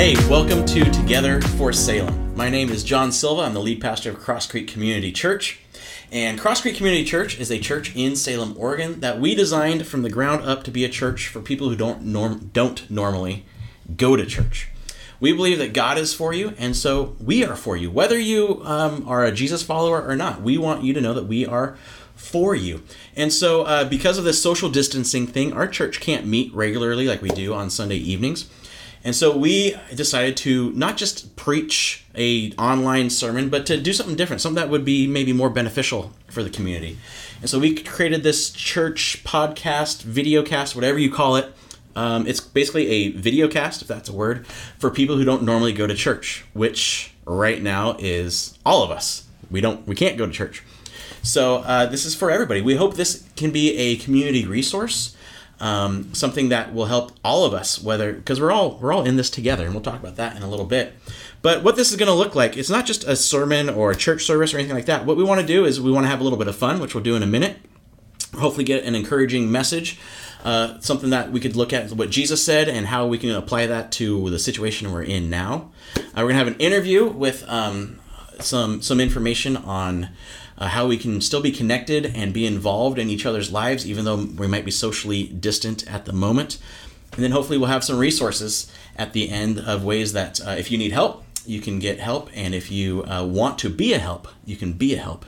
Hey, welcome to Together for Salem. My name is Jon Silva. I'm the lead pastor of Cross Creek Community Church. And Cross Creek Community Church is a church in Salem, Oregon that we designed from the ground up to be a church for people who don't norm- don't normally go to church. We believe that God is for you, and so we are for you. Whether you um, are a Jesus follower or not, we want you to know that we are for you. And so, uh, because of this social distancing thing, our church can't meet regularly like we do on Sunday evenings. And so we decided to not just preach a online sermon, but to do something different, something that would be maybe more beneficial for the community. And so we created this church podcast, video cast, whatever you call it. Um, it's basically a video cast, if that's a word, for people who don't normally go to church, which right now is all of us. We don't, we can't go to church. So uh, this is for everybody. We hope this can be a community resource um, something that will help all of us whether because we're all we're all in this together and we'll talk about that in a little bit. But what this is going to look like it's not just a sermon or a church service or anything like that. What we want to do is we want to have a little bit of fun which we'll do in a minute. Hopefully get an encouraging message uh, something that we could look at what jesus said and how we can apply that to the situation we're in now. Uh, we're going to have an interview with um, some some information on uh, how we can still be connected and be involved in each other's lives, even though we might be socially distant at the moment. And then hopefully we'll have some resources at the end of ways that uh, if you need help, you can get help. And if you uh, want to be a help, you can be a help.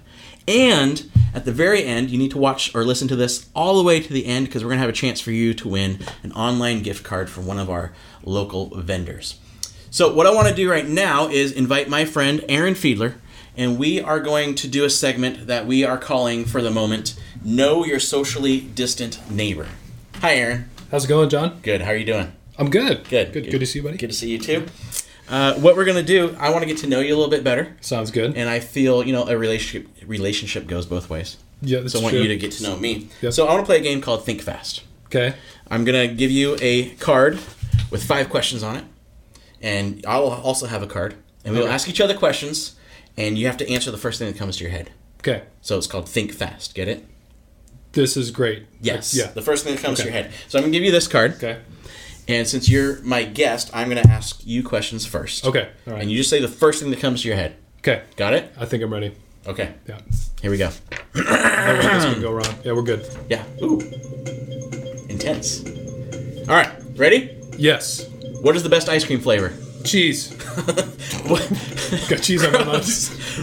And at the very end, you need to watch or listen to this all the way to the end because we're going to have a chance for you to win an online gift card from one of our local vendors. So, what I want to do right now is invite my friend Aaron Fiedler and we are going to do a segment that we are calling for the moment Know Your Socially Distant Neighbor. Hi, Aaron. How's it going, Jon? Good. How are you doing? I'm good. Good. Good. Good, to see you, buddy. Good to see you too. Uh, what we're gonna do, I want to get to know you a little bit better, Sounds good. and I feel you know a relationship relationship goes both ways. yeah, that's So I want true. you to get to know me. Yep. So I want to play a game called Think Fast. okay. I'm gonna give you a card with five questions on it, and I'll also have a card, and we'll Okay. ask each other questions, and you have to answer the first thing that comes to your head. Okay. So it's called Think Fast. Get it? This is great. Yes. Yeah. The first thing that comes to your head. So I'm gonna give you this card, Okay. and since you're my guest, I'm gonna ask you questions first. Okay. All right. And you just say the first thing that comes to your head. okay. Got it? I think I'm ready. Okay. Yeah. Here we go. No way this can go wrong. Yeah, we're good. Yeah. Ooh. Intense. All right. Ready? Yes. What is the best ice cream flavor? Cheese. what? Got cheese on my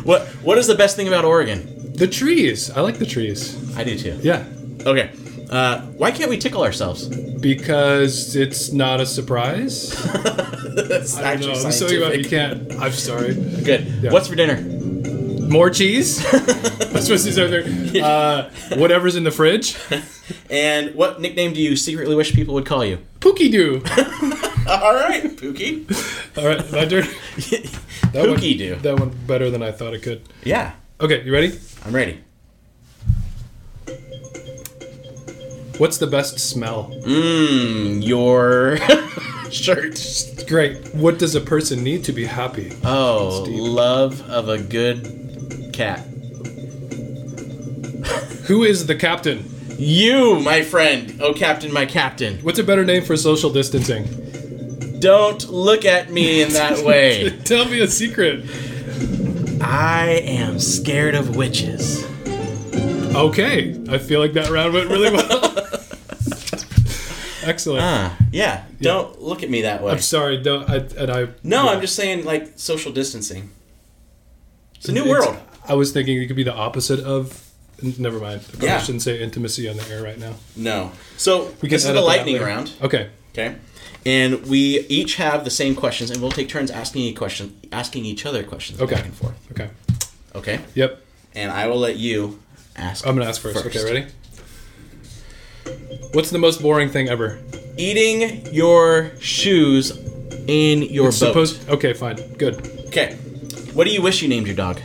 what? What is the best thing about Oregon? The trees. I like the trees. I do too. Yeah. Okay. Uh, why can't we tickle ourselves? Because it's not a surprise. That's I don't know. I'm sorry about you can't. I'm sorry. Good. Yeah. What's for dinner? More cheese. I'm supposed to say there. Uh, whatever's in the fridge. And what nickname do you secretly wish people would call you? Pookie doo. All right, Pookie. All right, my turn. That one, Pookie doo. That one better than I thought it could. Yeah, Okay, you ready? I'm ready. What's the best smell? Mmm, your shirt. Great. What does a person need to be happy? Oh, Steve. love of a good cat. Who is the captain? You, my friend. Oh, Captain, my Captain. What's a better name for social distancing? Don't look at me in that way. Tell me a secret. I am scared of witches. Okay, I feel like that round went really well. Excellent. Ah, yeah. Don't look at me that way. I'm sorry. Don't. I, and I. No, yeah. I'm just saying, like, social distancing. It's a new It's- world. I was thinking it could be the opposite of. Never mind. I probably Yeah. shouldn't say intimacy on the air right now. No. So, We can this is edit the that lightning later. round. Okay. Okay. And we each have the same questions, and we'll take turns asking a question, asking each other questions Okay. back and forth. Okay. Okay. Yep. And I will let you ask. I'm gonna ask first. Okay, ready? What's the most boring thing ever? Eating your shoes in your It's boat. supposed. Okay, fine. Good. okay. What do you wish you named your dog?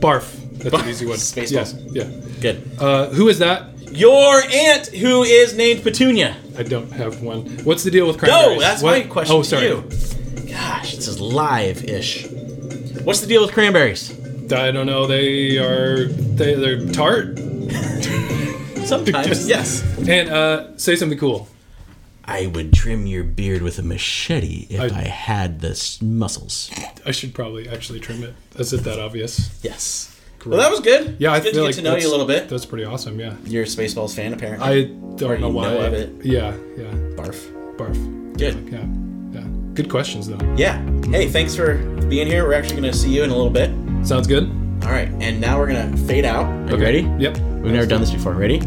Barf. That's Barf. an easy one. Spaceballs. Yeah. Good. Uh, who is that? Your aunt, who is named Petunia. I don't have one. What's the deal with cranberries? No, that's What? my question Oh, to sorry. you. Gosh, this is live-ish. What's the deal with cranberries? I don't know. They are they they're tart. Sometimes, Just- yes. And uh, say something cool. I would trim your beard with a machete if I, I- had the muscles. I should probably actually trim it. Is it that obvious? Yes. Well, that was good. Yeah, I It's good feel to like get to know you a little bit. That's pretty awesome. Yeah. You're a Spaceballs fan, apparently. I don't know you why. know of it. Yeah, yeah. Barf. Barf. Good. Yeah, yeah. Good questions though. Yeah. Hey, thanks for being here. We're actually going to see you in a little bit. Sounds good. All right, and now we're going to fade out. Are you ready? Yep. We've never done this before. Ready?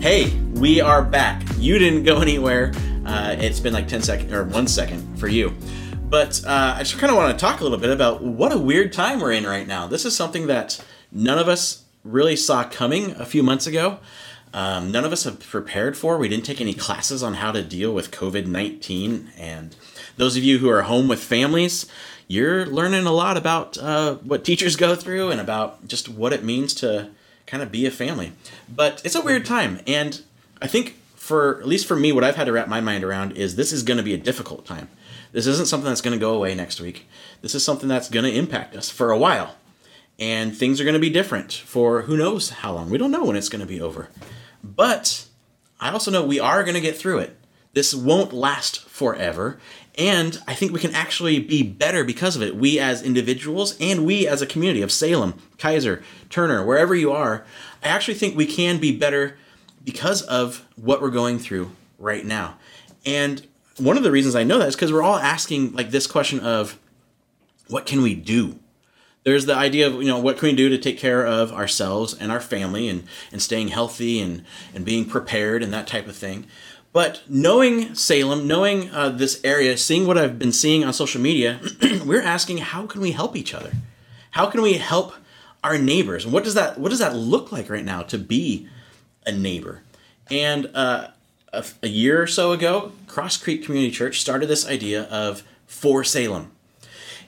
Hey, we are back. You didn't go anywhere. Uh, it's been like 10 seconds, or one second for you. But uh, I just kind of want to talk a little bit about what a weird time we're in right now. This is something that none of us really saw coming a few months ago. Um, none of us have prepared for. We didn't take any classes on how to deal with COVID 19. And those of you who are home with families, you're learning a lot about uh, what teachers go through and about just what it means to kind of be a family. But it's a weird time. And I think, for at least for me, what I've had to wrap my mind around is this is going to be a difficult time. This isn't something that's going to go away next week. This is something that's going to impact us for a while. And things are going to be different for who knows how long. We don't know when it's going to be over. But I also know we are going to get through it. This won't last forever. And I think we can actually be better because of it. We as individuals and we as a community of Salem, Keizer, Turner, wherever you are, I actually think we can be better because of what we're going through right now. And one of the reasons I know that is because we're all asking like this question of what can we do? There's the idea of, you know, what can we do to take care of ourselves and our family and, and staying healthy and, and being prepared and that type of thing. But knowing Salem, knowing uh, this area, seeing what I've been seeing on social media, we're asking how can we help each other? How can we help our neighbors? And what does that what does that look like right now to be a neighbor? And uh, a, a year or so ago, Cross Creek Community Church started this idea of for Salem.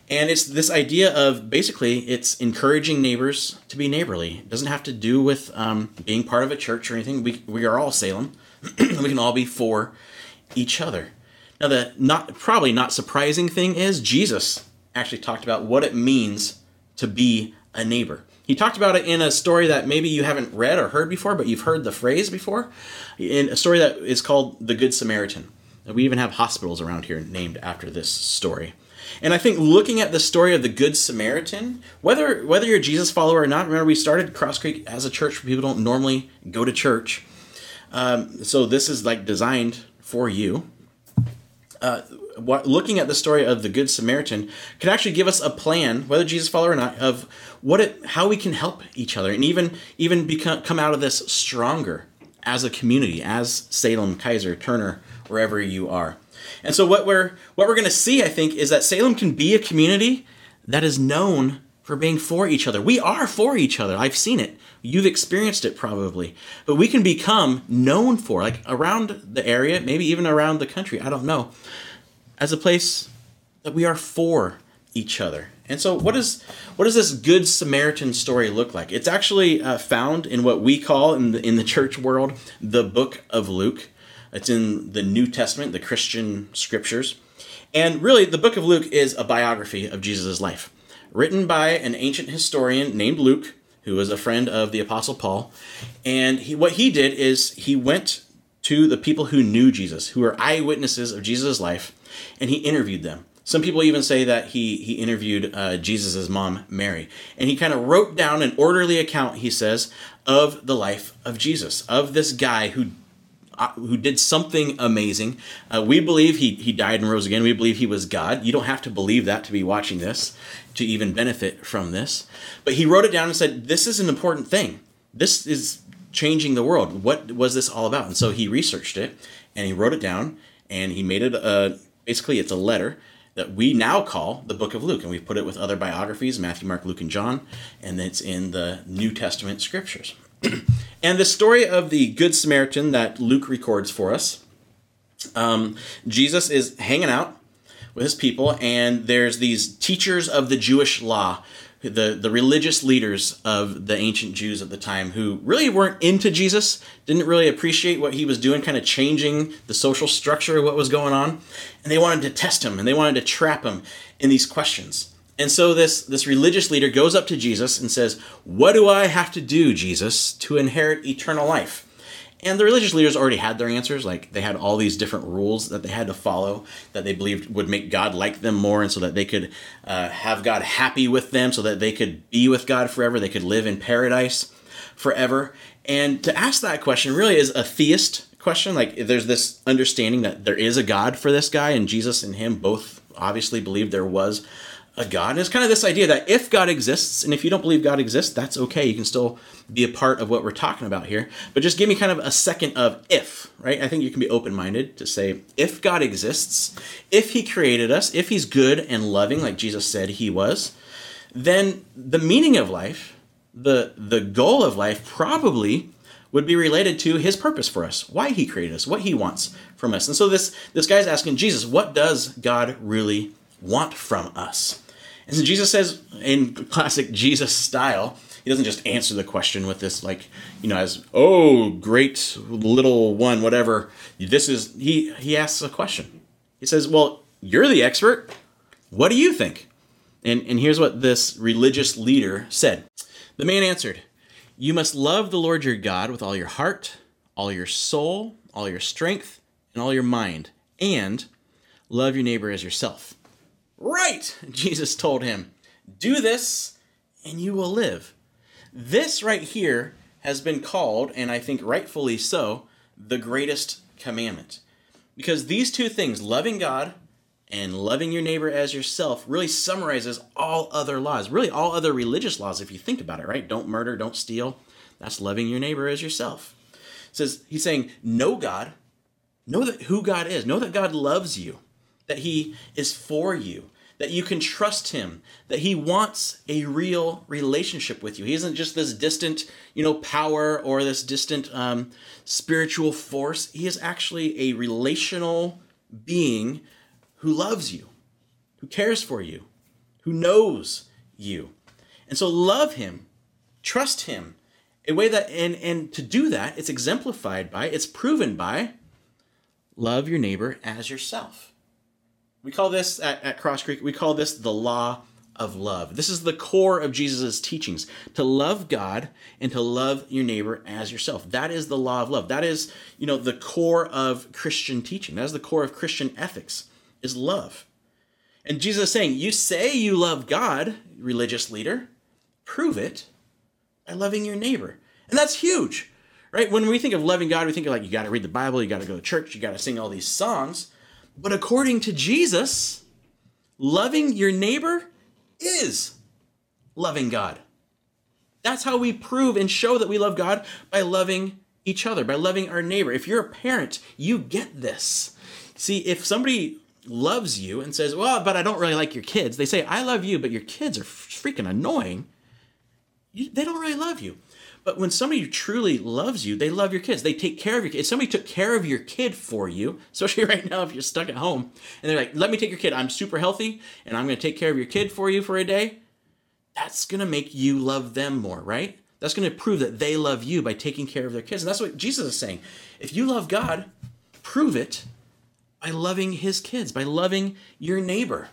And it's this idea of basically it's encouraging neighbors to be neighborly. It doesn't have to do with um, being part of a church or anything. We, we are all Salem. we can all be for each other. Now, the not probably not surprising thing is Jesus actually talked about what it means to be a neighbor. He talked about it in a story that maybe you haven't read or heard before, but you've heard the phrase before. In a story that is called the Good Samaritan. We even have hospitals around here named after this story. And I think looking at the story of the Good Samaritan, whether whether you're a Jesus follower or not, remember we started Cross Creek as a church for people don't normally go to church. Um, so this is like designed for you. Uh, what, looking at the story of the Good Samaritan can actually give us a plan, whether Jesus follower or not, of what it, how we can help each other, and even even become come out of this stronger as a community, as Salem, Keizer, Turner, wherever you are. And so what we're what we're going to see, I think, is that Salem can be a community that is known for being for each other. We are for each other. I've seen it. You've experienced it probably. But we can become known for like around the area, maybe even around the country, I don't know, as a place that we are for each other. And so what is what does this good Samaritan story look like? It's actually uh, found in what we call in the in the church world the book of Luke. It's in the New Testament, the Christian scriptures. And really, the book of Luke is a biography of Jesus' life, written by an ancient historian named Luke, who was a friend of the Apostle Paul. And he, what he did is he went to the people who knew Jesus, who were eyewitnesses of Jesus' life, and he interviewed them. Some people even say that he he interviewed uh, Jesus' mom, Mary, and he kind of wrote down an orderly account. He says of the life of Jesus, of this guy who who did something amazing. Uh, we believe he, he died and rose again. We believe he was God. You don't have to believe that to be watching this, to even benefit from this. But he wrote it down and said, This is an important thing. This is changing the world. What was this all about? And so he researched it and he wrote it down and he made it a basically, it's a letter that we now call the book of Luke. And we've put it with other biographies Matthew, Mark, Luke, and John. And it's in the New Testament scriptures. and the story of the Good Samaritan that Luke records for us um, Jesus is hanging out with his people, and there's these teachers of the Jewish law, the, the religious leaders of the ancient Jews at the time, who really weren't into Jesus, didn't really appreciate what he was doing, kind of changing the social structure of what was going on, and they wanted to test him and they wanted to trap him in these questions. And so this this religious leader goes up to Jesus and says, "What do I have to do, Jesus, to inherit eternal life?" And the religious leaders already had their answers. Like they had all these different rules that they had to follow that they believed would make God like them more, and so that they could uh, have God happy with them, so that they could be with God forever. They could live in paradise forever. And to ask that question really is a theist question. Like there's this understanding that there is a God for this guy, and Jesus and him both obviously believed there was a God. And it's kind of this idea that if God exists, and if you don't believe God exists, that's okay. You can still be a part of what we're talking about here. But just give me kind of a second of if, right? I think you can be open minded to say, if God exists, if He created us, if He's good and loving, like Jesus said He was, then the meaning of life, the, the goal of life, probably would be related to his purpose for us, why he created us, what he wants from us. And so this this guy's asking Jesus, what does God really want from us? And so Jesus says, in classic Jesus style, he doesn't just answer the question with this like, you know, as oh great little one, whatever. This is he he asks a question. He says, Well, you're the expert. What do you think? And and here's what this religious leader said. The man answered, You must love the Lord your God with all your heart, all your soul, all your strength, and all your mind, and love your neighbor as yourself. Right, Jesus told him. Do this and you will live. This right here has been called, and I think rightfully so, the greatest commandment. Because these two things, loving God and loving your neighbor as yourself, really summarizes all other laws, really all other religious laws, if you think about it, right? Don't murder, don't steal. That's loving your neighbor as yourself. It says he's saying, know God, know that who God is, know that God loves you, that He is for you, that you can trust him, that he wants a real relationship with you. He isn't just this distant, you know, power or this distant um, spiritual force. He is actually a relational being who loves you, who cares for you, who knows you. And so love him, trust him, a way that and and to do that, it's exemplified by, it's proven by love your neighbor as yourself. We call this at, at Cross Creek, we call this the law of love. This is the core of Jesus' teachings to love God and to love your neighbor as yourself. That is the law of love. That is, you know, the core of Christian teaching. That is the core of Christian ethics is love. And Jesus is saying, You say you love God, religious leader, prove it by loving your neighbor. And that's huge, right? When we think of loving God, we think of like, you got to read the Bible, you got to go to church, you got to sing all these songs. But according to Jesus, loving your neighbor is loving God. That's how we prove and show that we love God by loving each other, by loving our neighbor. If you're a parent, you get this. See, if somebody loves you and says, Well, but I don't really like your kids, they say, I love you, but your kids are freaking annoying, you, they don't really love you. But when somebody truly loves you, they love your kids. They take care of your kids. If somebody took care of your kid for you, especially right now if you're stuck at home, and they're like, let me take your kid. I'm super healthy, and I'm going to take care of your kid for you for a day. That's going to make you love them more, right? That's going to prove that they love you by taking care of their kids. And that's what Jesus is saying. If you love God, prove it by loving his kids, by loving your neighbor.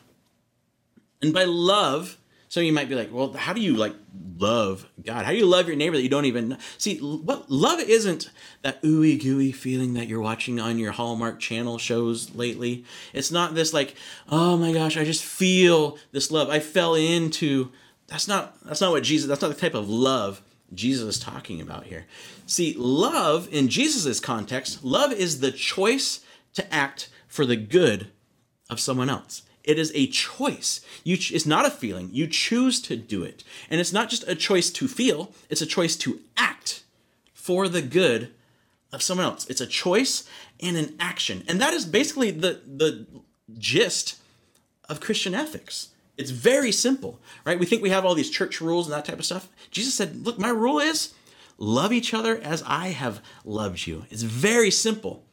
And by love, so you might be like, well, how do you like love God? How do you love your neighbor that you don't even know? See, what love isn't that ooey gooey feeling that you're watching on your Hallmark channel shows lately. It's not this like, oh my gosh, I just feel this love. I fell into that's not that's not what Jesus that's not the type of love Jesus is talking about here. See, love in Jesus's context, love is the choice to act for the good of someone else. It is a choice. You ch- it's not a feeling. You choose to do it. And it's not just a choice to feel, it's a choice to act for the good of someone else. It's a choice and an action. And that is basically the the gist of Christian ethics. It's very simple, right? We think we have all these church rules and that type of stuff. Jesus said, "Look, my rule is love each other as I have loved you." It's very simple.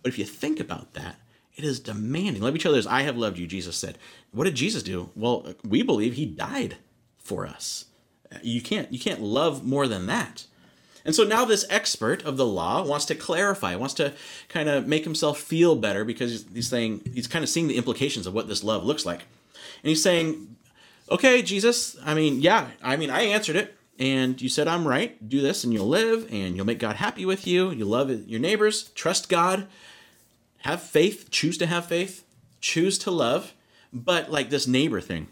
But if you think about that, it is demanding. Love each other as I have loved you, Jesus said. What did Jesus do? Well, we believe he died for us. You can't you can't love more than that. And so now this expert of the law wants to clarify, wants to kind of make himself feel better because he's saying he's kind of seeing the implications of what this love looks like. And he's saying, okay, Jesus, I mean, yeah, I mean, I answered it. And you said, I'm right. Do this and you'll live and you'll make God happy with you. You love your neighbors. Trust God. Have faith. Choose to have faith. Choose to love. But like this neighbor thing,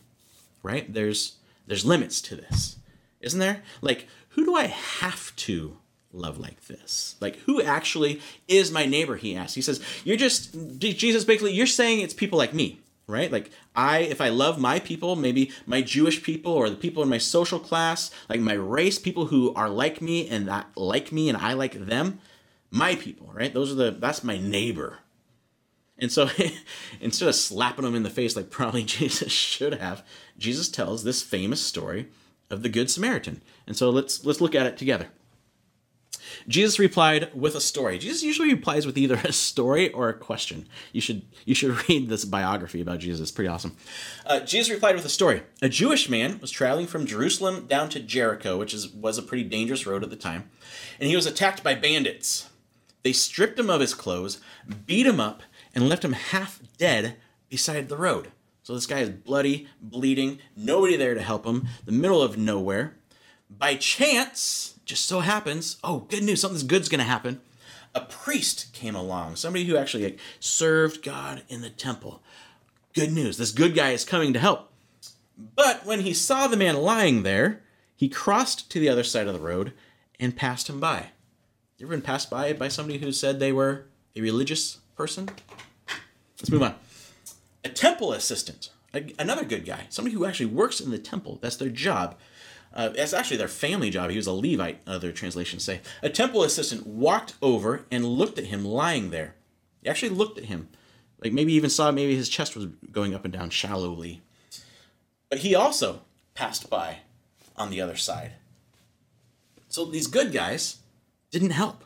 right? There's there's limits to this. Isn't there? Like, who do I have to love like this? Like, who actually is my neighbor? He asks. He says, You're just, Jesus, basically, you're saying it's people like me right? Like I if I love my people, maybe my Jewish people or the people in my social class, like my race, people who are like me and that like me and I like them, my people, right? Those are the that's my neighbor. And so instead of slapping them in the face like probably Jesus should have, Jesus tells this famous story of the good Samaritan. And so let's let's look at it together. Jesus replied with a story. Jesus usually replies with either a story or a question. You should you should read this biography about Jesus. It's pretty awesome. Uh, Jesus replied with a story. A Jewish man was traveling from Jerusalem down to Jericho, which is was a pretty dangerous road at the time, and he was attacked by bandits. They stripped him of his clothes, beat him up, and left him half dead beside the road. So this guy is bloody, bleeding, nobody there to help him, the middle of nowhere. By chance, just so happens, oh, good news, something good's to happen. A priest came along, somebody who actually served God in the temple. Good news, this good guy is coming to help. But when he saw the man lying there, he crossed to the other side of the road and passed him by. You ever been passed by by somebody who said they were a religious person? Let's move on. A temple assistant, another good guy, somebody who actually works in the temple. That's their job. Uh, it's actually their family job. He was a Levite, other translations say. A temple assistant walked over and looked at him lying there. He actually looked at him. Like maybe even saw maybe his chest was going up and down shallowly. But he also passed by on the other side. So these good guys didn't help.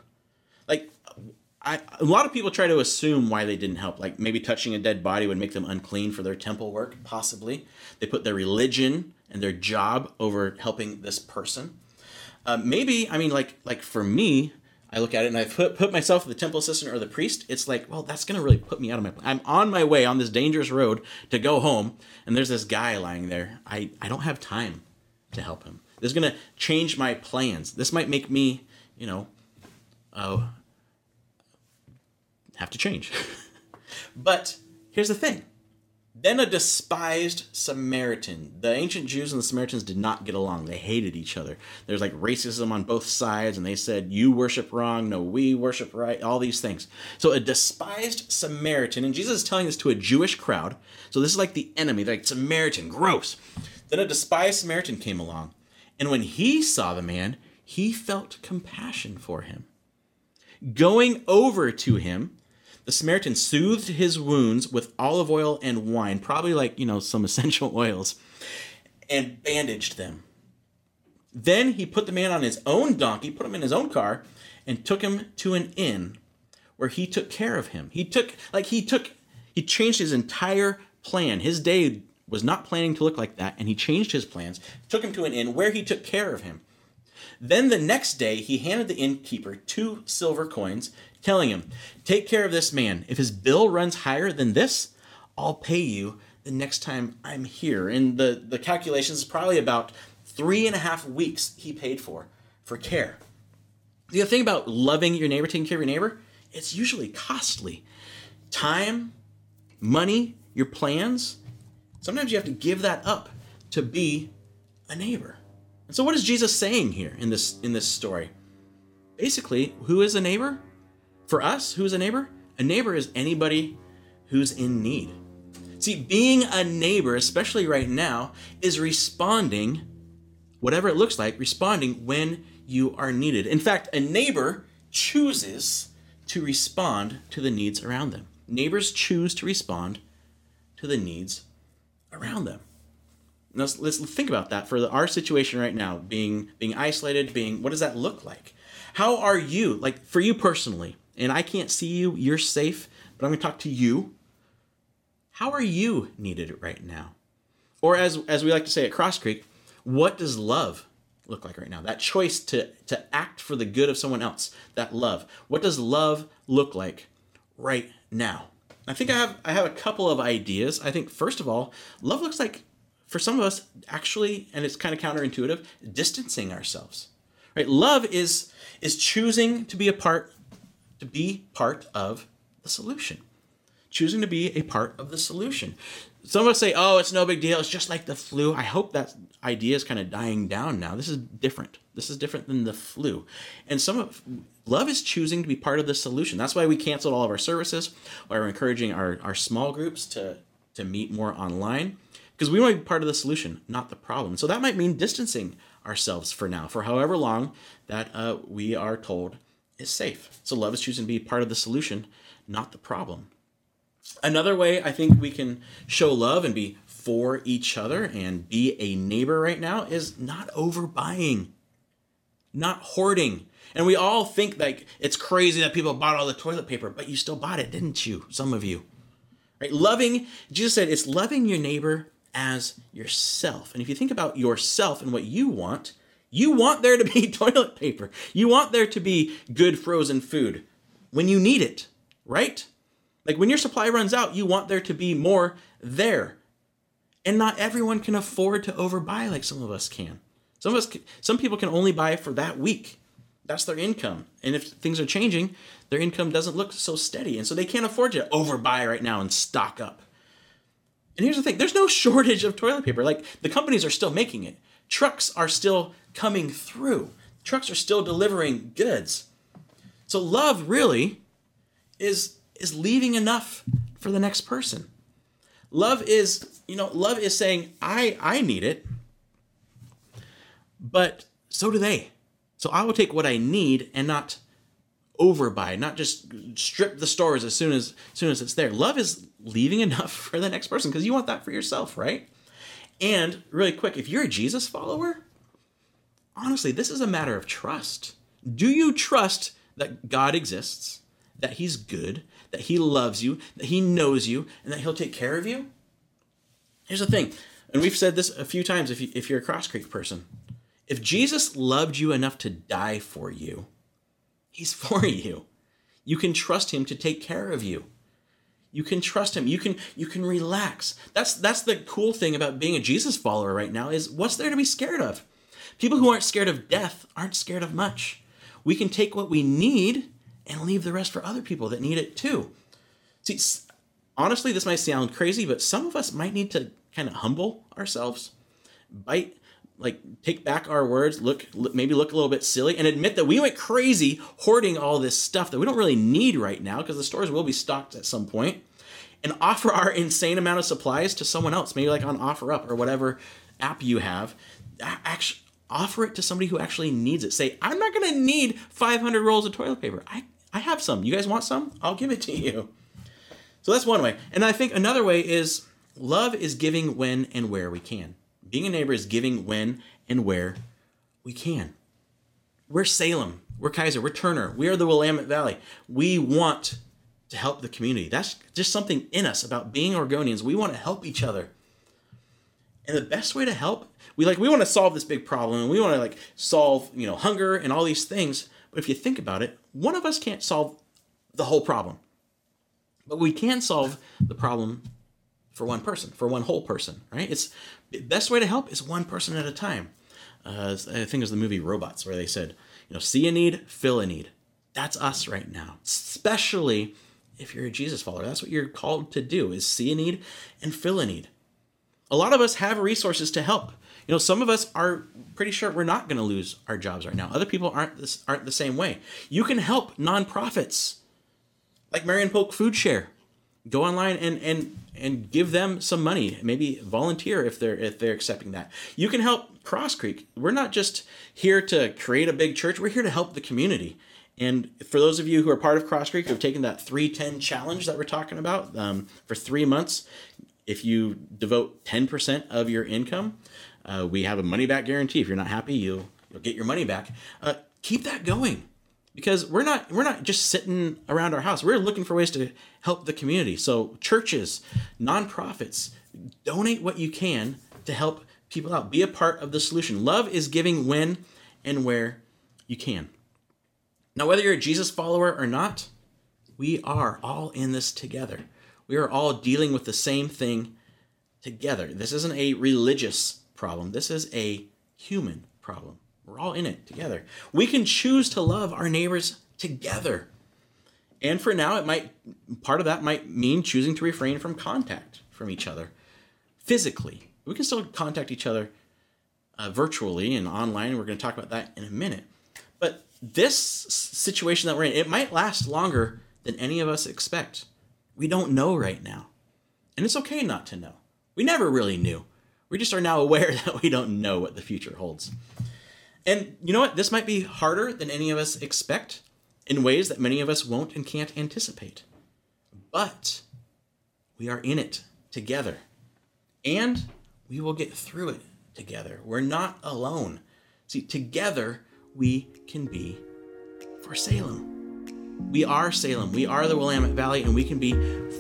I, a lot of people try to assume why they didn't help. Like maybe touching a dead body would make them unclean for their temple work, possibly. They put their religion and their job over helping this person. Uh, maybe, I mean, like like for me, I look at it and I put, put myself the temple assistant or the priest. It's like, well, that's going to really put me out of my. I'm on my way on this dangerous road to go home, and there's this guy lying there. I, I don't have time to help him. This is going to change my plans. This might make me, you know, uh, have to change. but here's the thing. Then a despised Samaritan. The ancient Jews and the Samaritans did not get along. They hated each other. There's like racism on both sides, and they said, You worship wrong, no, we worship right, all these things. So a despised Samaritan, and Jesus is telling this to a Jewish crowd. So this is like the enemy. They're like, Samaritan, gross. Then a despised Samaritan came along, and when he saw the man, he felt compassion for him. Going over to him, the Samaritan soothed his wounds with olive oil and wine, probably like, you know, some essential oils, and bandaged them. Then he put the man on his own donkey, put him in his own car, and took him to an inn where he took care of him. He took, like, he took, he changed his entire plan. His day was not planning to look like that, and he changed his plans, took him to an inn where he took care of him. Then the next day he handed the innkeeper two silver coins, telling him, Take care of this man. If his bill runs higher than this, I'll pay you the next time I'm here. And the, the calculations is probably about three and a half weeks he paid for for care. The thing about loving your neighbor, taking care of your neighbor, it's usually costly. Time, money, your plans. Sometimes you have to give that up to be a neighbor. And so what is Jesus saying here in this in this story? Basically, who is a neighbor? For us, who's a neighbor? A neighbor is anybody who's in need. See, being a neighbor, especially right now, is responding, whatever it looks like, responding when you are needed. In fact, a neighbor chooses to respond to the needs around them. Neighbors choose to respond to the needs around them. Now, let's, let's think about that for the, our situation right now, being being isolated, being what does that look like? How are you, like for you personally? And I can't see you, you're safe, but I'm going to talk to you. How are you needed right now? Or as as we like to say at Cross Creek, what does love look like right now? That choice to to act for the good of someone else, that love. What does love look like right now? I think I have I have a couple of ideas. I think first of all, love looks like for some of us, actually, and it's kind of counterintuitive, distancing ourselves. Right? Love is is choosing to be a part to be part of the solution. Choosing to be a part of the solution. Some of us say, "Oh, it's no big deal. It's just like the flu." I hope that idea is kind of dying down now. This is different. This is different than the flu. And some of love is choosing to be part of the solution. That's why we canceled all of our services. Why we're encouraging our, our small groups to to meet more online because we want to be part of the solution, not the problem. So that might mean distancing ourselves for now, for however long that uh, we are told is safe. So love is choosing to be part of the solution, not the problem. Another way I think we can show love and be for each other and be a neighbor right now is not overbuying, not hoarding. And we all think like it's crazy that people bought all the toilet paper, but you still bought it, didn't you? Some of you. Right? Loving, Jesus said, it's loving your neighbor as yourself. And if you think about yourself and what you want, you want there to be toilet paper. You want there to be good frozen food when you need it, right? Like when your supply runs out, you want there to be more there. And not everyone can afford to overbuy like some of us can. Some of us some people can only buy for that week. That's their income. And if things are changing, their income doesn't look so steady. And so they can't afford to overbuy right now and stock up. And here's the thing there's no shortage of toilet paper. Like the companies are still making it, trucks are still coming through, trucks are still delivering goods. So love really is is leaving enough for the next person. Love is, you know, love is saying I I need it, but so do they. So I will take what I need and not overbuy, not just strip the stores as soon as, as soon as it's there. Love is leaving enough for the next person because you want that for yourself, right? And really quick, if you're a Jesus follower, honestly, this is a matter of trust. Do you trust that God exists, that He's good, that He loves you, that He knows you, and that He'll take care of you? Here's the thing, and we've said this a few times if, you, if you're a Cross Creek person. If Jesus loved you enough to die for you, he's for you. You can trust him to take care of you. You can trust him. You can you can relax. That's that's the cool thing about being a Jesus follower right now is what's there to be scared of? People who aren't scared of death aren't scared of much. We can take what we need and leave the rest for other people that need it too. See, honestly, this might sound crazy, but some of us might need to kind of humble ourselves, bite like take back our words, look maybe look a little bit silly, and admit that we went crazy hoarding all this stuff that we don't really need right now because the stores will be stocked at some point, and offer our insane amount of supplies to someone else, maybe like on OfferUp or whatever app you have. Actually, offer it to somebody who actually needs it. Say, I'm not going to need 500 rolls of toilet paper. I I have some. You guys want some? I'll give it to you. So that's one way. And I think another way is love is giving when and where we can. Being a neighbor is giving when and where we can. We're Salem. We're Keizer. We're Turner. We are the Willamette Valley. We want to help the community. That's just something in us about being Oregonians. We want to help each other. And the best way to help, we like we want to solve this big problem and we want to like solve, you know, hunger and all these things. But if you think about it, one of us can't solve the whole problem. But we can solve the problem for one person, for one whole person, right? It's best way to help is one person at a time. Uh, I think it was the movie Robots where they said, you know, see a need, fill a need. That's us right now, especially if you're a Jesus follower. That's what you're called to do: is see a need and fill a need. A lot of us have resources to help. You know, some of us are pretty sure we're not going to lose our jobs right now. Other people aren't this, aren't the same way. You can help nonprofits like Marion Polk Food Share go online and and and give them some money maybe volunteer if they're if they're accepting that. You can help cross creek. We're not just here to create a big church. We're here to help the community. And for those of you who are part of cross creek who have taken that 310 challenge that we're talking about um, for three months if you devote 10% of your income uh, we have a money back guarantee. If you're not happy you'll, you'll get your money back. Uh, keep that going because we're not we're not just sitting around our house. We're looking for ways to help the community. So churches, nonprofits, donate what you can to help people out. Be a part of the solution. Love is giving when and where you can. Now, whether you're a Jesus follower or not, we are all in this together. We are all dealing with the same thing together. This isn't a religious problem. This is a human problem. We're all in it together. We can choose to love our neighbors together. And for now, it might part of that might mean choosing to refrain from contact from each other physically. We can still contact each other uh, virtually and online. We're going to talk about that in a minute. But this situation that we're in, it might last longer than any of us expect. We don't know right now. And it's okay not to know. We never really knew. We just are now aware that we don't know what the future holds. And you know what? This might be harder than any of us expect in ways that many of us won't and can't anticipate. But we are in it together. And we will get through it together. We're not alone. See, together we can be for Salem. We are Salem. We are the Willamette Valley, and we can be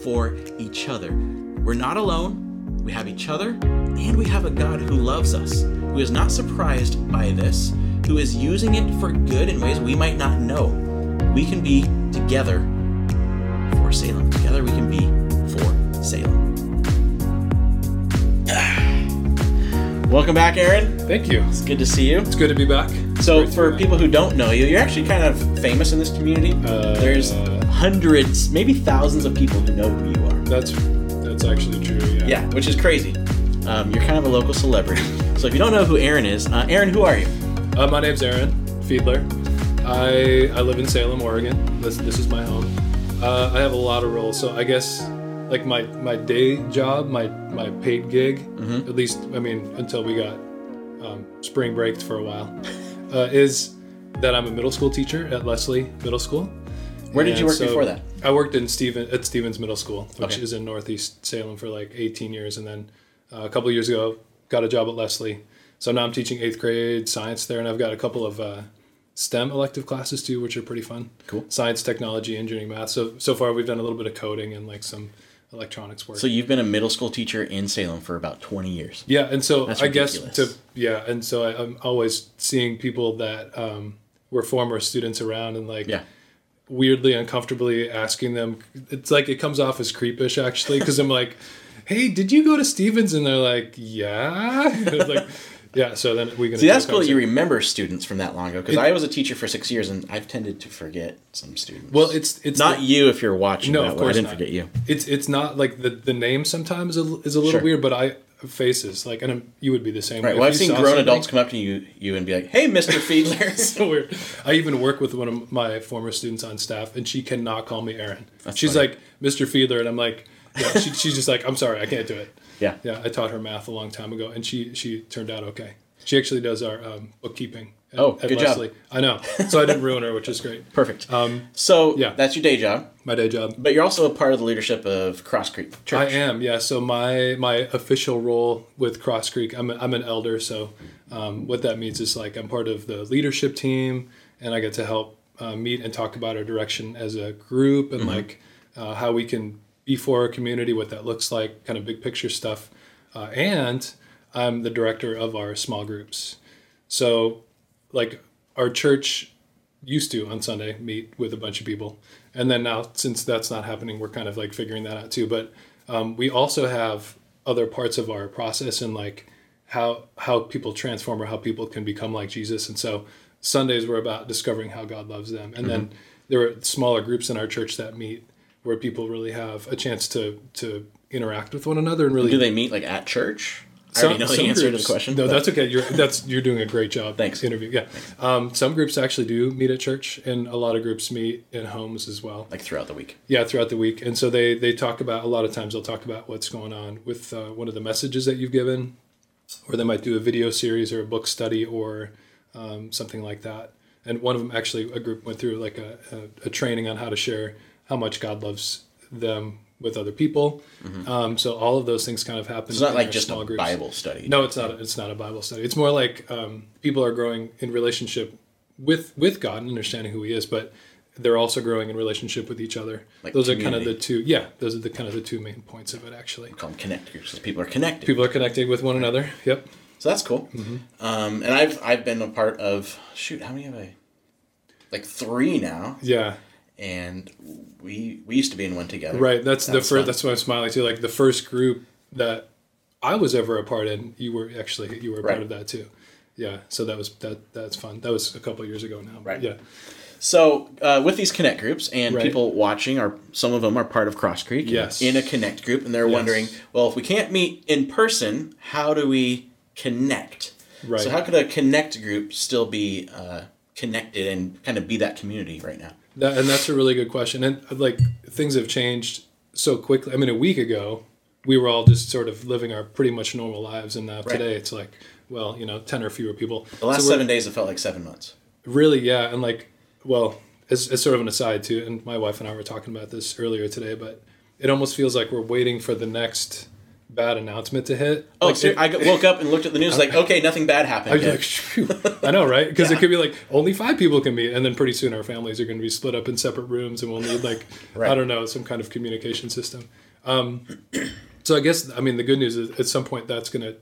for each other. We're not alone. We have each other, and we have a God who loves us, who is not surprised by this, who is using it for good in ways we might not know. We can be together for Salem. Together we can be for Salem. Welcome back, Aaron. Thank you. It's good to see you. It's good to be back. So, Great for back. people who don't know you, you're actually kind of famous in this community. Uh, There's hundreds, maybe thousands of people who know who you are. that's that's actually true. Yeah. Yeah, which is crazy. Um, you're kind of a local celebrity. So, if you don't know who Aaron is, uh, Aaron, who are you? Uh, my name's Aaron Fiedler. I I live in Salem, Oregon. This this is my home. Uh, I have a lot of roles, so I guess like my my day job, my my paid gig, Mm-hmm. at least I mean until we got um, spring breaked for a while, uh, is that I'm a middle school teacher at Leslie Middle School. Where did you work so before that? I worked in Steven at Stephens Middle School, which Okay. is in Northeast Salem for like 18 years, and then a couple of years ago got a job at Leslie. So now I'm teaching eighth grade science there, and I've got a couple of uh, STEM elective classes too, which are pretty fun. Cool. Science, technology, engineering, math. So so far we've done a little bit of coding and like some electronics work. So, you've been a middle school teacher in Salem for about 20 years. Yeah, and so I guess to yeah, and so I, I'm always seeing people that um, were former students around and like Yeah. weirdly uncomfortably asking them. It's like it comes off as creepish actually because I'm like, hey, did you go to Stephens? And they're like, yeah, like yeah. So then we can See, that's cool that you remember students from that long ago because I was a teacher for six years and I've tended to forget some students. Well, it's it's not the- you if you're watching. No, of one. I course didn't not. forget you. it's it's not like the the name sometimes is a, is a little Sure. weird, but I faces like and I'm, you would be the same. Right. way. Well, If I've seen grown something- adults come up to you, you and be like, "Hey, Mister Fiedler." so weird. I even work with one of my former students on staff, and she cannot call me Aaron. That's she's funny. like Mr. Fiedler, and I'm like, yeah. She, she's just like, I'm sorry, I can't do it. yeah. Yeah, I taught her math a long time ago, and she she turned out okay. She actually does our um, bookkeeping. At, Oh, good job. I know, so I didn't ruin her, which is great. Perfect. Um, so yeah. that's your day job, my day job. but you're also a part of the leadership of Cross Creek Church. I am, yeah. So my my official role with Cross Creek, I'm a, I'm an elder. So um, what that means is like I'm part of the leadership team, and I get to help uh, meet and talk about our direction as a group, and like uh, how we can be for our community, what that looks like, kind of big picture stuff. Uh, and I'm the director of our small groups. So like our church used to on Sunday meet with a bunch of people, and then now since that's not happening, we're kind of like figuring that out too. But um, we also have other parts of our process and like how how people transform or how people can become like Jesus. And so Sundays were about discovering how God loves them, and then there are smaller groups in our church that meet where people really have a chance to to interact with one another and really Do they meet like at church? I some- already know the answer to the question. No, but- that's okay. You're that's you're doing a great job. Thanks. Interview. Yeah. Um, some groups actually do meet at church, and a lot of groups meet in homes as well. like throughout the week. Yeah, throughout the week, and so they they talk about a lot of times they'll talk about what's going on with uh, one of the messages that you've given, or they might do a video series or a book study or um, something like that. And one of them actually a group went through like a, a, a training on how to share how much God loves them with other people. Um, so all of those things kind of happen. Mm-hmm. It's not in like just small a groups. Bible study. No, it's not. It's not a Bible study. It's more like um, people are growing in relationship with with God and understanding who He is, but they're also growing in relationship with each other. Like those are kind of the two. Yeah, those are the kind of the two main points of it. Actually, We call them connect groups because people are connected. people are connecting with one another. Yep. So that's cool. Mm-hmm. Um, and I've I've been a part of shoot how many have I? Like three now, Yeah. And we we used to be in one together. Right. That's the first. fun. That's why I'm smiling too. Like the first group that I was ever a part in. You were actually you were a Right. part of that too. Yeah, so that was that that's fun. That was a couple of years ago now. Right. Yeah. So uh, with these connect groups and Right. people watching are some of them are part of Cross Creek Yes. in a connect group and they're Yes. wondering, well, if we can't meet in person, how do we connect? Right. So how could a connect group still be uh, connected and kind of be that community right now? That, and that's a really good question. And like things have changed so quickly. I mean, a week ago, we were all just sort of living our pretty much normal lives, and now today it's like, well, you know, ten or fewer people. The last So seven days have felt like seven months. Really, yeah, and like, well, as, as sort of an aside too, and my wife and I were talking about this earlier today, but it almost feels like we're waiting for the next bad announcement to hit. Oh, like, so it- I woke up and looked at the news like, okay, nothing bad happened. I was like, I know, right? Because Yeah. it could be like only five people can meet, and then pretty soon our families are going to be split up in separate rooms, and we'll need like Right. I don't know some kind of communication system. Um, so I guess I mean the good news is at some point that's gonna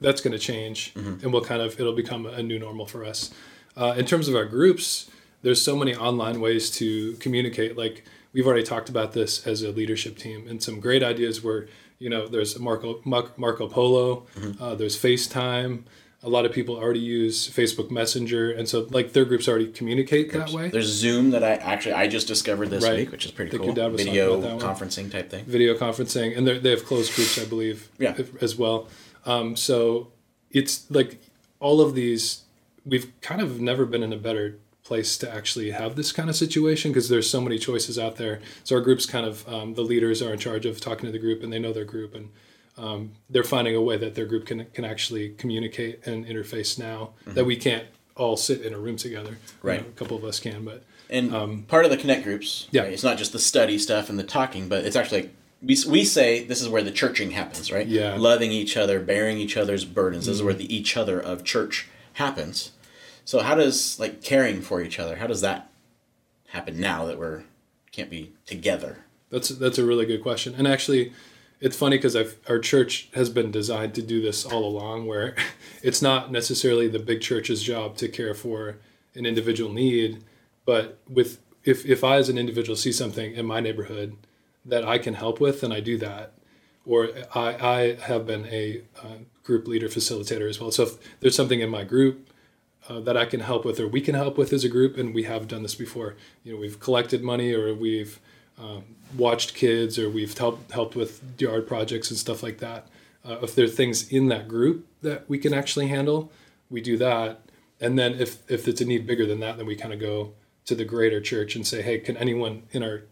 that's gonna change, Mm-hmm. and we'll kind of it'll become a new normal for us. Uh, in terms of our groups, there's so many online ways to communicate. Like we've already talked about this as a leadership team, and some great ideas were you know there's Marco Marco Polo, Mm-hmm. uh, there's FaceTime. A lot of people already use Facebook Messenger, and so like their groups already communicate that way. There's Zoom that I actually I just discovered this Right. week, which is pretty cool. your dad was talking Video conferencing type thing. video conferencing, and they have closed groups, I believe, Yeah. as well. Um, so it's like all of these. We've kind of never been in a better place to actually have this kind of situation because there's so many choices out there. So our groups kind of um, the leaders are in charge of talking to the group, and they know their group, and um, they're finding a way that their group can can actually communicate and interface now that we can't all sit in a room together. You Mm-hmm. Right. know, a couple of us can, but And part of the connect groups, Um, Yeah. right, it's not just the study stuff and the talking, but it's actually like we, we say this is where the churching happens, right? Yeah. Mm-hmm. Loving each other, bearing each other's burdens. This is where the each other of church happens. So how does like caring for each other? How does that happen now that we're can't be together? That's that's a really good question. And actually, it's funny because our church has been designed to do this all along, where it's not necessarily the big church's job to care for an individual need, but with if if I as an individual see something in my neighborhood that I can help with, then I do that. Or I, I have been a uh, group leader facilitator as well. So if there's something in my group uh, that I can help with, or we can help with as a group, and we have done this before. You know, we've collected money, or we've um, watched kids, or we've helped helped with yard projects and stuff like that. Uh, if there are things in that group that we can actually handle, we do that. And then if if it's a need bigger than that, then we kind of go to the greater church and say, hey, can anyone in our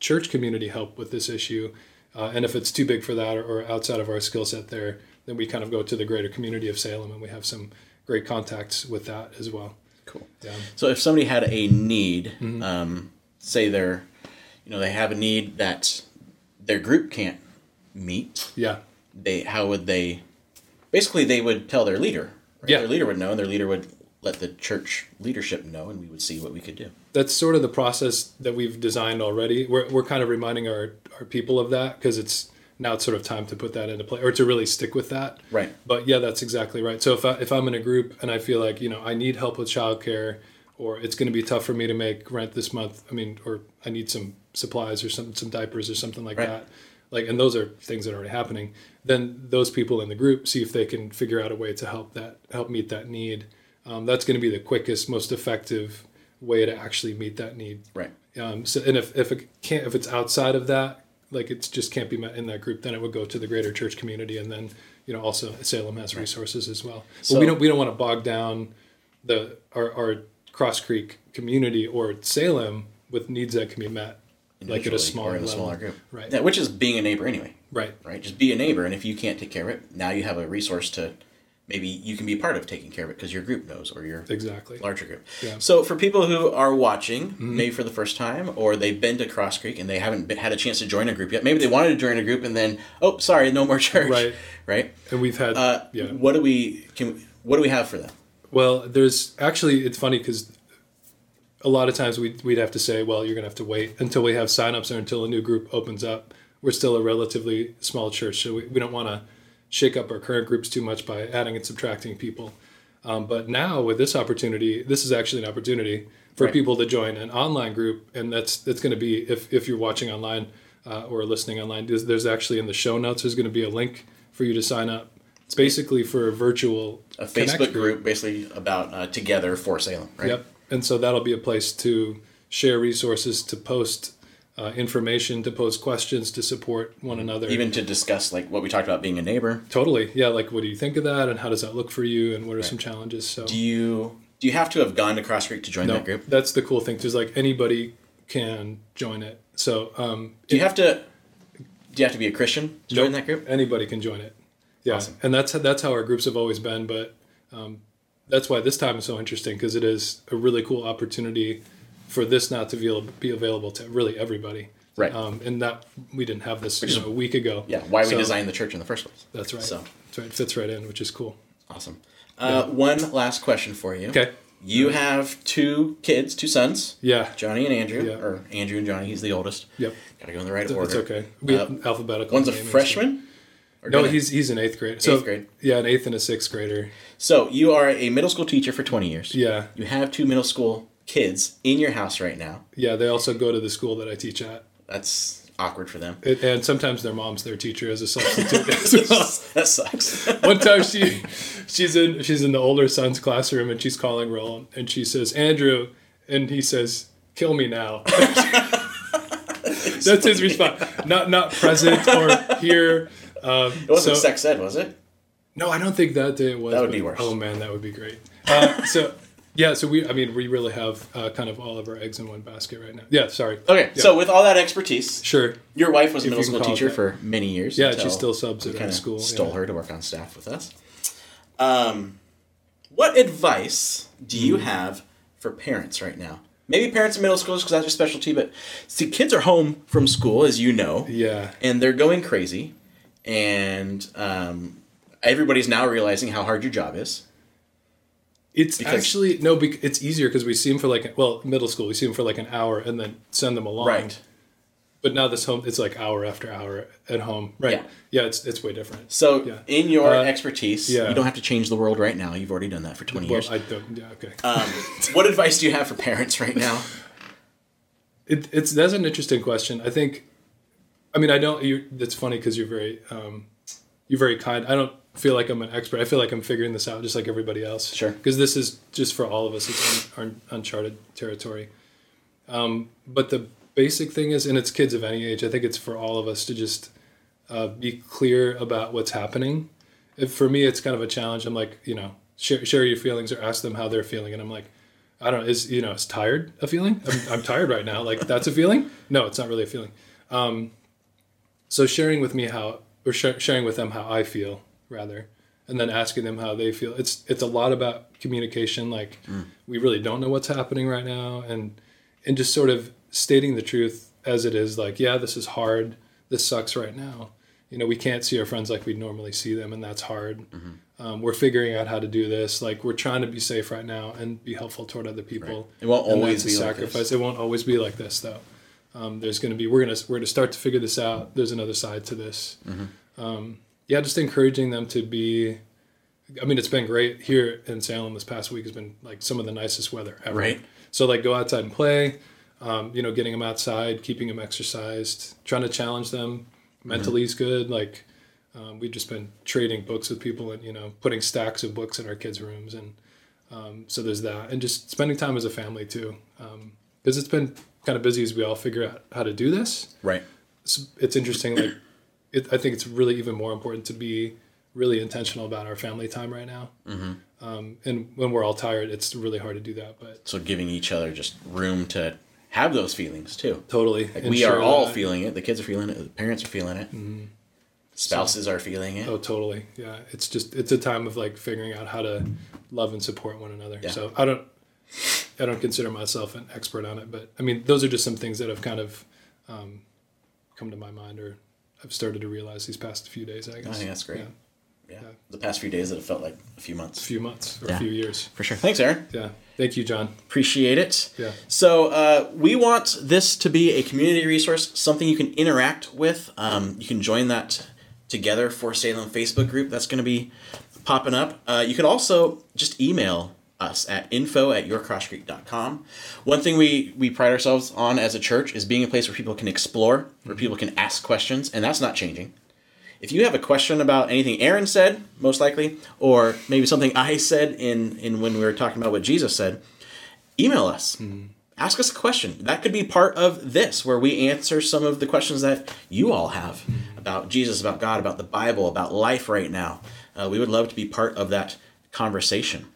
church community help with this issue? Uh, and if it's too big for that or, or outside of our skill set there, then we kind of go to the greater community of Salem, and we have some great contacts with that as well. Cool. Yeah. So if somebody had a need, Mm-hmm. um, say they're, you know, they have a need that their group can't meet, Yeah. they how would they? Basically, they would tell their leader. Right? Yeah. Their leader would know, and their leader would let the church leadership know, and we would see what we could do. That's sort of the process that we've designed already. We're, we're kind of reminding our, our people of that because it's now it's sort of time to put that into play or to really stick with that. Right. But yeah, that's exactly right. So if, I, if I'm in a group and I feel like, you know, I need help with childcare or it's going to be tough for me to make rent this month, I mean, or I need some supplies or some, some diapers or something like Right. that. Like, and those are things that are already happening. Then those people in the group see if they can figure out a way to help that, help meet that need. Um, that's going to be the quickest, most effective way to actually meet that need. Right. Um, so, and if, if it can't, if it's outside of that, like it just can't be met in that group, then it would go to the greater church community, and then you know also Salem has resources as well. So- but we don't we don't want to bog down the our, our Cross Creek community or Salem with needs that can be met like at a smaller a smaller group. Right. Yeah, which is being a neighbor anyway. Right. Right. Just be a neighbor, and if you can't take care of it, now you have a resource to maybe you can be a part of taking care of it because your group knows or your Exactly. larger group. Yeah. Mm-hmm. So for people who are watching, maybe for the first time, or they've been to Cross Creek and they haven't been, had a chance to join a group yet, maybe they wanted to join a group and then oh sorry no more church. Right. Right. And we've had Uh, yeah. What do we can what do we have for them? Well, there's actually it's funny because a lot of times we'd, we'd have to say, well, you're gonna have to wait until we have signups or until a new group opens up. We're still a relatively small church, so we, we don't want to shake up our current groups too much by adding and subtracting people. Um, but now with this opportunity, this is actually an opportunity for Right. people to join an online group, and that's that's going to be if if you're watching online uh, or listening online, there's, there's actually in the show notes there's going to be a link for you to sign up. It's basically for a virtual A connect Facebook group, basically about uh, Together for Salem, right? Yep. And so that'll be a place to share resources, to post uh, information, to pose questions, to support one another. Even to discuss like what we talked about being a neighbor. totally, yeah. Like, what do you think of that, and how does that look for you, and what are some challenges? So Do you do you have to have gone to Cross Creek to join no, that group? that's the cool thing. Is like anybody can join it. So um, Do you have to do you have to be a Christian to join that group? anybody can join it. Yeah, Awesome. and that's that's how our groups have always been. But um, that's why this time is so interesting because it is a really cool opportunity for this not to be, be available to really everybody. Right. Um, and that we didn't have this you know, a week ago. Yeah, why we designed the church in the first place. That's right. So That's right. It fits right in, which is cool. awesome. Uh, One last question for you. Okay. You have two kids, two sons, Yeah. Johnny and Andrew, Yeah. or Andrew and Johnny. He's the oldest. Yep. Got to go in the right order. It's okay. We Uh, alphabetical. One's a freshman. Or. No, he's he's an eighth grade. So, Eighth grade. Yeah, an eighth and a sixth grader. So you are a middle school teacher for twenty years. Yeah. You have two middle school kids in your house right now. Yeah. They also go to the school that I teach at. That's awkward for them. It, and sometimes their mom's their teacher as a substitute that sucks. One time she she's in she's in the older son's classroom and she's calling roll and she says Andrew and he says kill me now. That's his response. Not not present or here. Um, it wasn't so- sex ed, was it? No, I don't think that day it was. That would but- be worse. Oh man, that would be great. Uh, so yeah, so we I mean we really have uh, kind of all of our eggs in one basket right now. Yeah, sorry. Okay, Yeah. so with all that expertise, Sure. your wife was a middle school teacher for many years. Yeah, she still subs at our kinda school. Stole yeah. her to work on staff with us. Um, what advice do you have for parents right now? Maybe parents in middle schools because that's your specialty, but see, kids are home from school, as you know, Yeah. and they're going crazy, and um, everybody's now realizing how hard your job is. It's Because- actually no, bec- it's easier because we see them for like well, middle school. We see them for like an hour and then send them along. Right. But now this home, it's like hour after hour at home. Right. Yeah. Yeah. it's it's way different. So, Yeah. in your Uh, expertise, yeah. you don't have to change the world right now. You've already done that for 20 Well, years. I don't. Yeah. Okay. Um, what advice do you have for parents right now? It, it's that's an interesting question. I think, I mean, I don't. You. It's funny because you're very, um, you're very kind. I don't feel like I'm an expert. I feel like I'm figuring this out just like everybody else. Sure. Because this is just for all of us. It's un, un, uncharted territory. Um, but the basic thing is, and it's kids of any age. I think it's for all of us to just uh, be clear about what's happening. If, for me, it's kind of a challenge. I'm like, you know, share share your feelings or ask them how they're feeling, and I'm like. I don't know. Is you know, is tired a feeling? I'm, I'm tired right now. Like that's a feeling? No, it's not really a feeling. Um, so sharing with me how, or sh- sharing with them how I feel, rather, and then asking them how they feel. It's it's a lot about communication. Like we really don't know what's happening right now, and and just sort of stating the truth as it is. Like, yeah, this is hard. This sucks right now. You know, we can't see our friends like we'd normally see them, and that's hard. Um, we're figuring out how to do this. Like, we're trying to be safe right now and be helpful toward other people. It won't And always be like sacrifice. this. It won't always be like this, though. Um, there's going to be we're gonna we're gonna start to figure this out. There's another side to this. Mm-hmm. Um, yeah, just encouraging them to be. I mean, it's been great here in Salem. This past week has been like some of the nicest weather ever. Right. So like, go outside and play. Um, you know, getting them outside, keeping them exercised, trying to challenge them mentally is good. Like, um, we've just been trading books with people and you know putting stacks of books in our kids' rooms, and um, so there's that, and just spending time as a family too, because it's been kind of busy as we all figure out how to do this Right. it's, it's interesting like it, i think it's really even more important to be really intentional about our family time right now mm-hmm. um, and when we're all tired it's really hard to do that but So giving each other just room to have those feelings too. totally Like we are all that. feeling it. The kids are feeling it. The parents are feeling it. Spouses are feeling it. oh totally yeah it's just it's a time of like figuring out how to love and support one another Yeah. so i don't i don't consider myself an expert on it but i mean those are just some things that have kind of um, come to my mind or i've started to realize these past few days i guess I think that's great. yeah, Yeah. Yeah. The past few days that it felt like a few months. a few months or Yeah. a few years For sure. Thanks, Aaron. yeah thank you Jon Appreciate it. Yeah. So uh, we want this to be a community resource, something you can interact with. Um, you can join that Together for Salem Facebook group. That's going to be popping up. Uh, you can also just email us at info at yourcrosscreek.com. One thing we, we pride ourselves on as a church is being a place where people can explore, where people can ask questions, and that's not changing. if you have a question about anything Aaron said, most likely, or maybe something I said in, in when we were talking about what Jesus said, email us. Mm-hmm. Ask us a question. That could be part of this, where we answer some of the questions that you all have mm-hmm. about Jesus, about God, about the Bible, about life right now. Uh, we would love to be part of that conversation.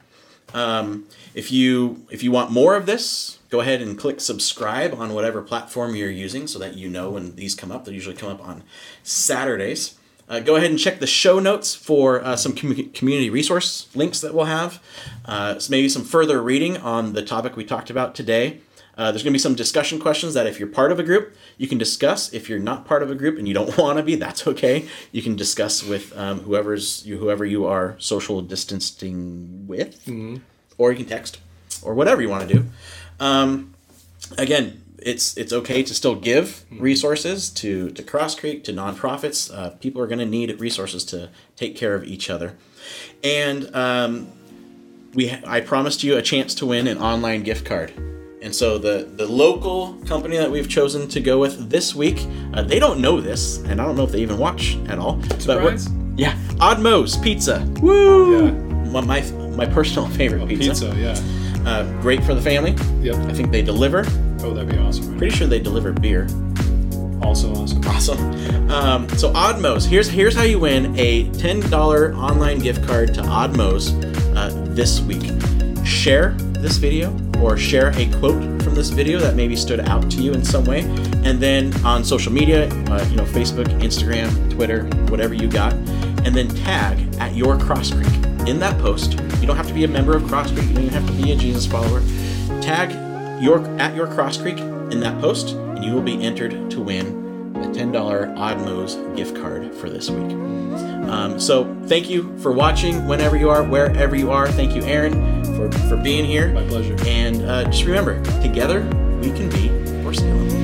Um, if you if you want more of this, go ahead and click subscribe on whatever platform you're using, so that you know when these come up. They usually come up on Saturdays. Uh, go ahead and check the show notes for uh, some com- community resource links that we'll have. Uh, maybe some further reading on the topic we talked about today. Uh, there's going to be some discussion questions that if you're part of a group, you can discuss. If you're not part of a group and you don't want to be, that's okay. You can discuss with um, whoever's you, whoever you are social distancing with, mm-hmm. or you can text, or whatever you want to do. Um, again, it's it's okay to still give hmm. resources to to Cross Creek to nonprofits. Uh, people are going to need resources to take care of each other, and um, we I promised you a chance to win an online gift card. And so the the local company that we've chosen to go with this week, uh, they don't know this, and I don't know if they even watch at all. Surprise! But yeah, Odd Moe's Pizza. Woo! Yeah. My my, my personal favorite oh, pizza. Pizza, yeah. Uh, great for the family. Yep. I think they deliver. Oh, that'd be awesome. Pretty sure they deliver beer. Also awesome. Awesome. Um, so Odd Moe's. Here's here's how you win a ten dollar online gift card to Odd Moe's uh, this week. Share this video or share a quote from this video that maybe stood out to you in some way, and then on social media, uh, you know, Facebook, Instagram, Twitter, whatever you got, and then tag at your Cross Creek in that post. You don't have to be a member of Cross Creek. You don't even have to be a Jesus follower. Tag your at your Cross Creek in that post, and you will be entered to win the $10 Odd Moe's gift card for this week. Um, so thank you for watching whenever you are, wherever you are. Thank you, Aaron, for, for being here. My pleasure. And uh, just remember, together we can be for Salem.